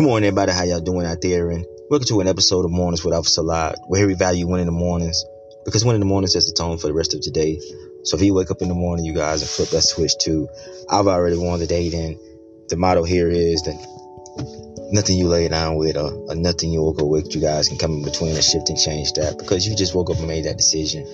Good morning, everybody. How y'all doing out there? And welcome to an episode of Mornings with Officer Lot, where we value winning the mornings because winning the mornings sets the tone for the rest of the day. So if you wake up in the morning, you guys, and flip that switch to I've already won the day, then the motto here is that nothing you lay down with or, or nothing you woke up with, you guys can come in between and shift and change that because you just woke up and made that decision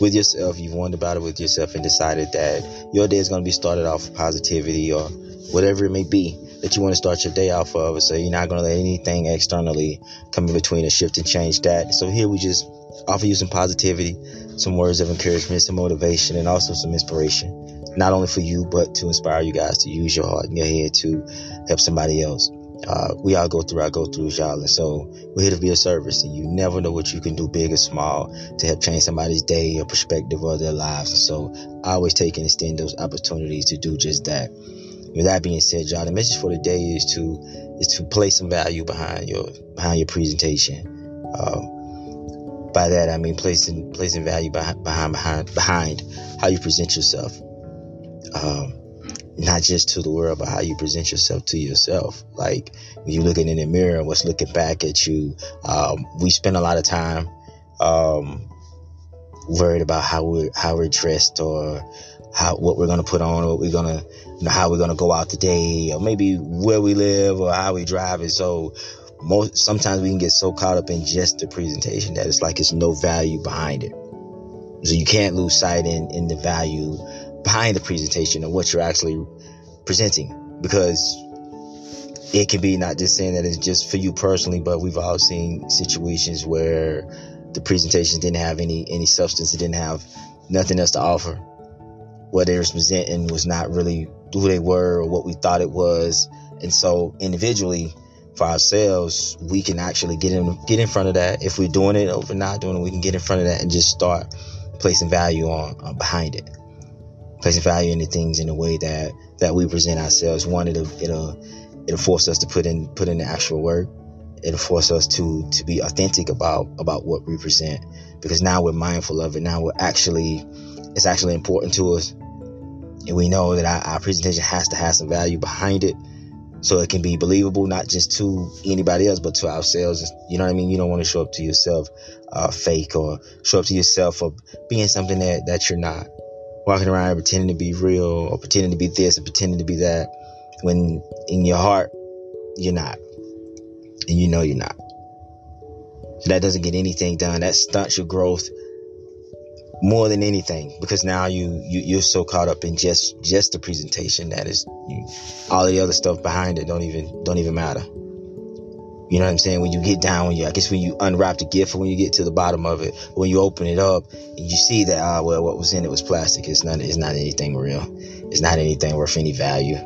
with yourself. You've wondered about it with yourself and decided that your day is going to be started off with positivity or whatever it may be that you want to start your day off of. So you're not going to let anything externally come in between and shift and change that. So here we just offer you some positivity, some words of encouragement, some motivation, and also some inspiration. Not only for you, but to inspire you guys to use your heart and your head to help somebody else. Uh, we all go through our go throughs, y'all. And so we're here to be a service. And you never know what you can do, big or small, to help change somebody's day or perspective or their lives. And so I always take and extend those opportunities to do just that. With that being said, y'all, the message for the day is to is to place some value behind your behind your presentation. Um, by that I mean placing placing value behind behind behind how you present yourself. Um, not just to the world, but how you present yourself to yourself. Like when you're looking in the mirror, what's looking back at you. Um, we spend a lot of time um, worried about how we're how we're dressed or how what we're gonna put on, or what we're gonna, you know, how we're gonna go out today, or maybe where we live or how we drive. And so, most sometimes we can get so caught up in just the presentation that it's like it's no value behind it. So you can't lose sight in in the value behind the presentation and what you're actually presenting because it can be not just saying that it's just for you personally, but we've all seen situations where the presentation didn't have any any substance, it didn't have nothing else to offer what they was presenting was not really who they were or what we thought it was. And so individually for ourselves, we can actually get in get in front of that. If we're doing it or if we're not doing it, we can get in front of that and just start placing value on uh, behind it. Placing value in the things in the way that that we present ourselves. One, it'll it'll it'll force us to put in put in the actual work. It'll force us to to be authentic about about what we present because now we're mindful of it. Now we're actually it's actually important to us. And we know that our, our, presentation has to have some value behind it so it can be believable, not just to anybody else, but to ourselves. You know what I mean? You don't want to show up to yourself uh, fake or show up to yourself for being something that, that you're not. Walking around pretending to be real or pretending to be this and pretending to be that when in your heart, you're not. And you know you're not. So that doesn't get anything done. That stunts your growth more than anything because now you, you you're so caught up in just just the presentation that is you, all the other stuff behind it don't even don't even matter. You know what i'm saying? When you get down when you i guess when you unwrap the gift or when you get to the bottom of it when you open it up and you see that ah well what was in it was plastic. It's not it's not anything real. It's not anything worth any value.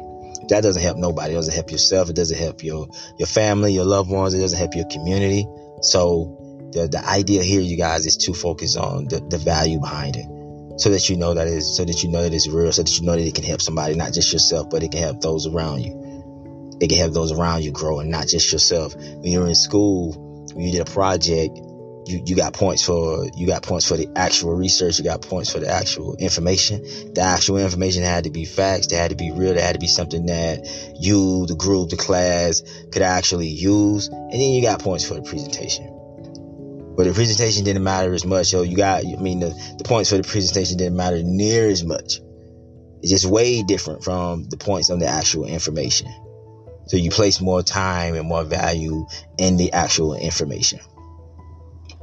That doesn't help nobody. It doesn't help yourself. It doesn't help your your family your loved ones. It doesn't help your community. So the, the idea here, you guys, is to focus on the, the value behind it. So that you know that is so that you know that it's real, so that you know that it can help somebody, not just yourself, but it can help those around you. It can help those around you grow and not just yourself. When you're in school, when you did a project, you, you got points for you got points for the actual research, you got points for the actual information. The actual information had to be facts, they had to be real, they had to be something that you, the group, the class could actually use. And then you got points for the presentation. But the presentation didn't matter as much. So you got, I mean, the, the points for the presentation didn't matter near as much. It's just way different from the points on the actual information. So you place more time and more value in the actual information.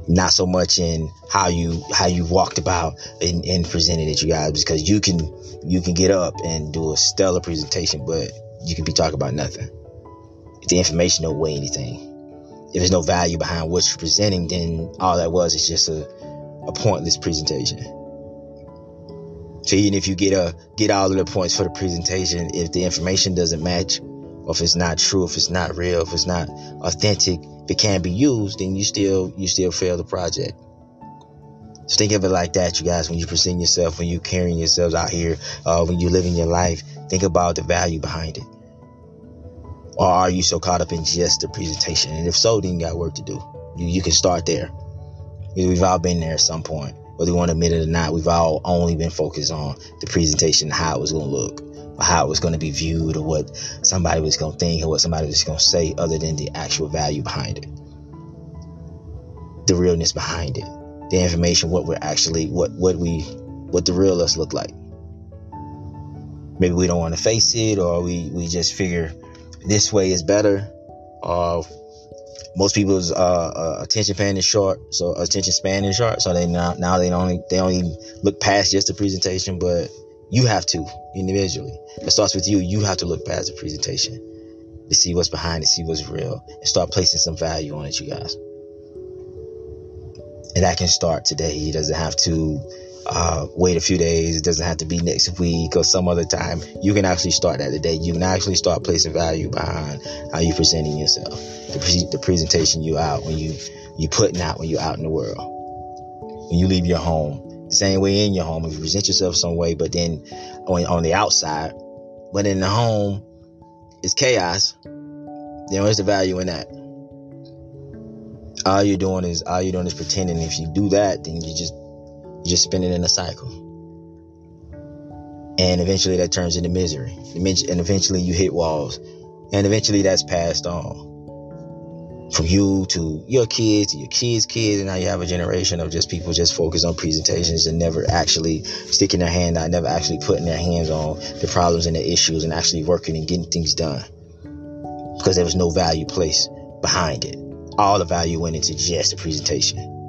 Not so much in how you how you walked about and, and presented it, you guys, because you can you can get up and do a stellar presentation, but you can be talking about nothing. The information don't weigh anything if there's no value behind what you're presenting, then all that was is just a, a pointless presentation. So even if you get a get all of the points for the presentation, if the information doesn't match, or if it's not true, if it's not real, if it's not authentic, if it can't be used, then you still you still fail the project. So think of it like that, you guys. When you present yourself, when you're carrying yourselves out here, uh, when you're living your life, think about the value behind it. Or are you so caught up in just the presentation? And if so, then you got work to do. You, you can start there. We've all been there at some point. Whether you want to admit it or not, we've all only been focused on the presentation, how it was going to look. or how it was going to be viewed or what somebody was going to think or what somebody was going to say other than the actual value behind it. The realness behind it. The information, what we're actually, what, what we, what the real us look like. Maybe we don't want to face it or we, we just figure this way is better. Or most people's uh, uh, attention span is short, so attention span is short. So they now now they only they only look past just the presentation, but you have to individually. It starts with you. You have to look past the presentation to see what's behind it, see what's real, and start placing some value on it, you guys. And that can start today. He doesn't have to uh, wait a few days. It doesn't have to be next week or some other time. You can actually start that today. You can actually start placing value behind how you're presenting yourself, the, pre- the presentation you out when you you putting out when you're out in the world. When you leave your home, the same way in your home. If you present yourself some way, but then on, on the outside, but in the home, it's chaos. Then where's the value in that? All you're doing is all you're doing is pretending. If you do that, then you just you just spin it in a cycle. And eventually that turns into misery. And eventually you hit walls. And eventually that's passed on. From you to your kids to your kids' kids, and now you have a generation of just people just focused on presentations and never actually sticking their hand out, never actually putting their hands on the problems and the issues and actually working and getting things done. Because there was no value placed behind it. All the value went into just the presentation.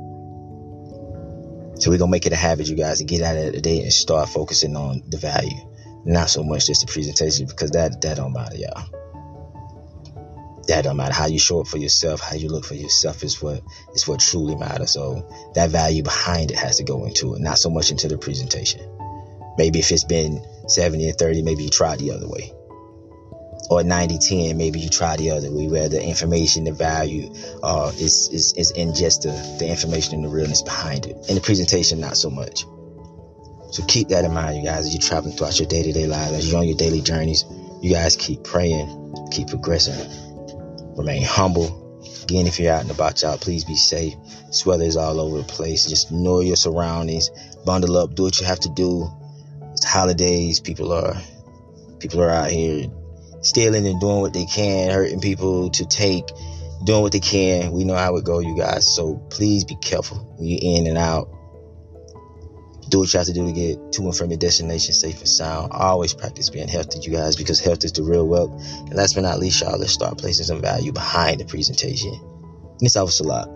So we're gonna make it a habit, you guys, to get out of the day and start focusing on the value, not so much just the presentation, because that that don't matter, y'all. That don't matter how you show up for yourself, how you look for yourself is what is what truly matters. So that value behind it has to go into it, not so much into the presentation. Maybe if it's been 70 and 30, maybe you try the other way or 90 10 maybe you try the other way where the information the value uh, is, is is in just the, the information and the realness behind it. And the presentation not so much. So keep that in mind you guys as you're traveling throughout your day-to-day lives as you're on your daily journeys you guys keep praying keep progressing. Remain humble. Again if you're out and about y'all please be safe. This weather is all over the place. Just know your surroundings. Bundle up. Do what you have to do. It's holidays. People are people are out here stealing and doing what they can, hurting people to take, doing what they can. We know how it go, you guys. So please be careful when you're in and out. Do what you have to do to get to and from your destination safe and sound. Always practice being healthy, you guys, because health is the real wealth. And last but not least, y'all, let's start placing some value behind the presentation. And it's always a lot.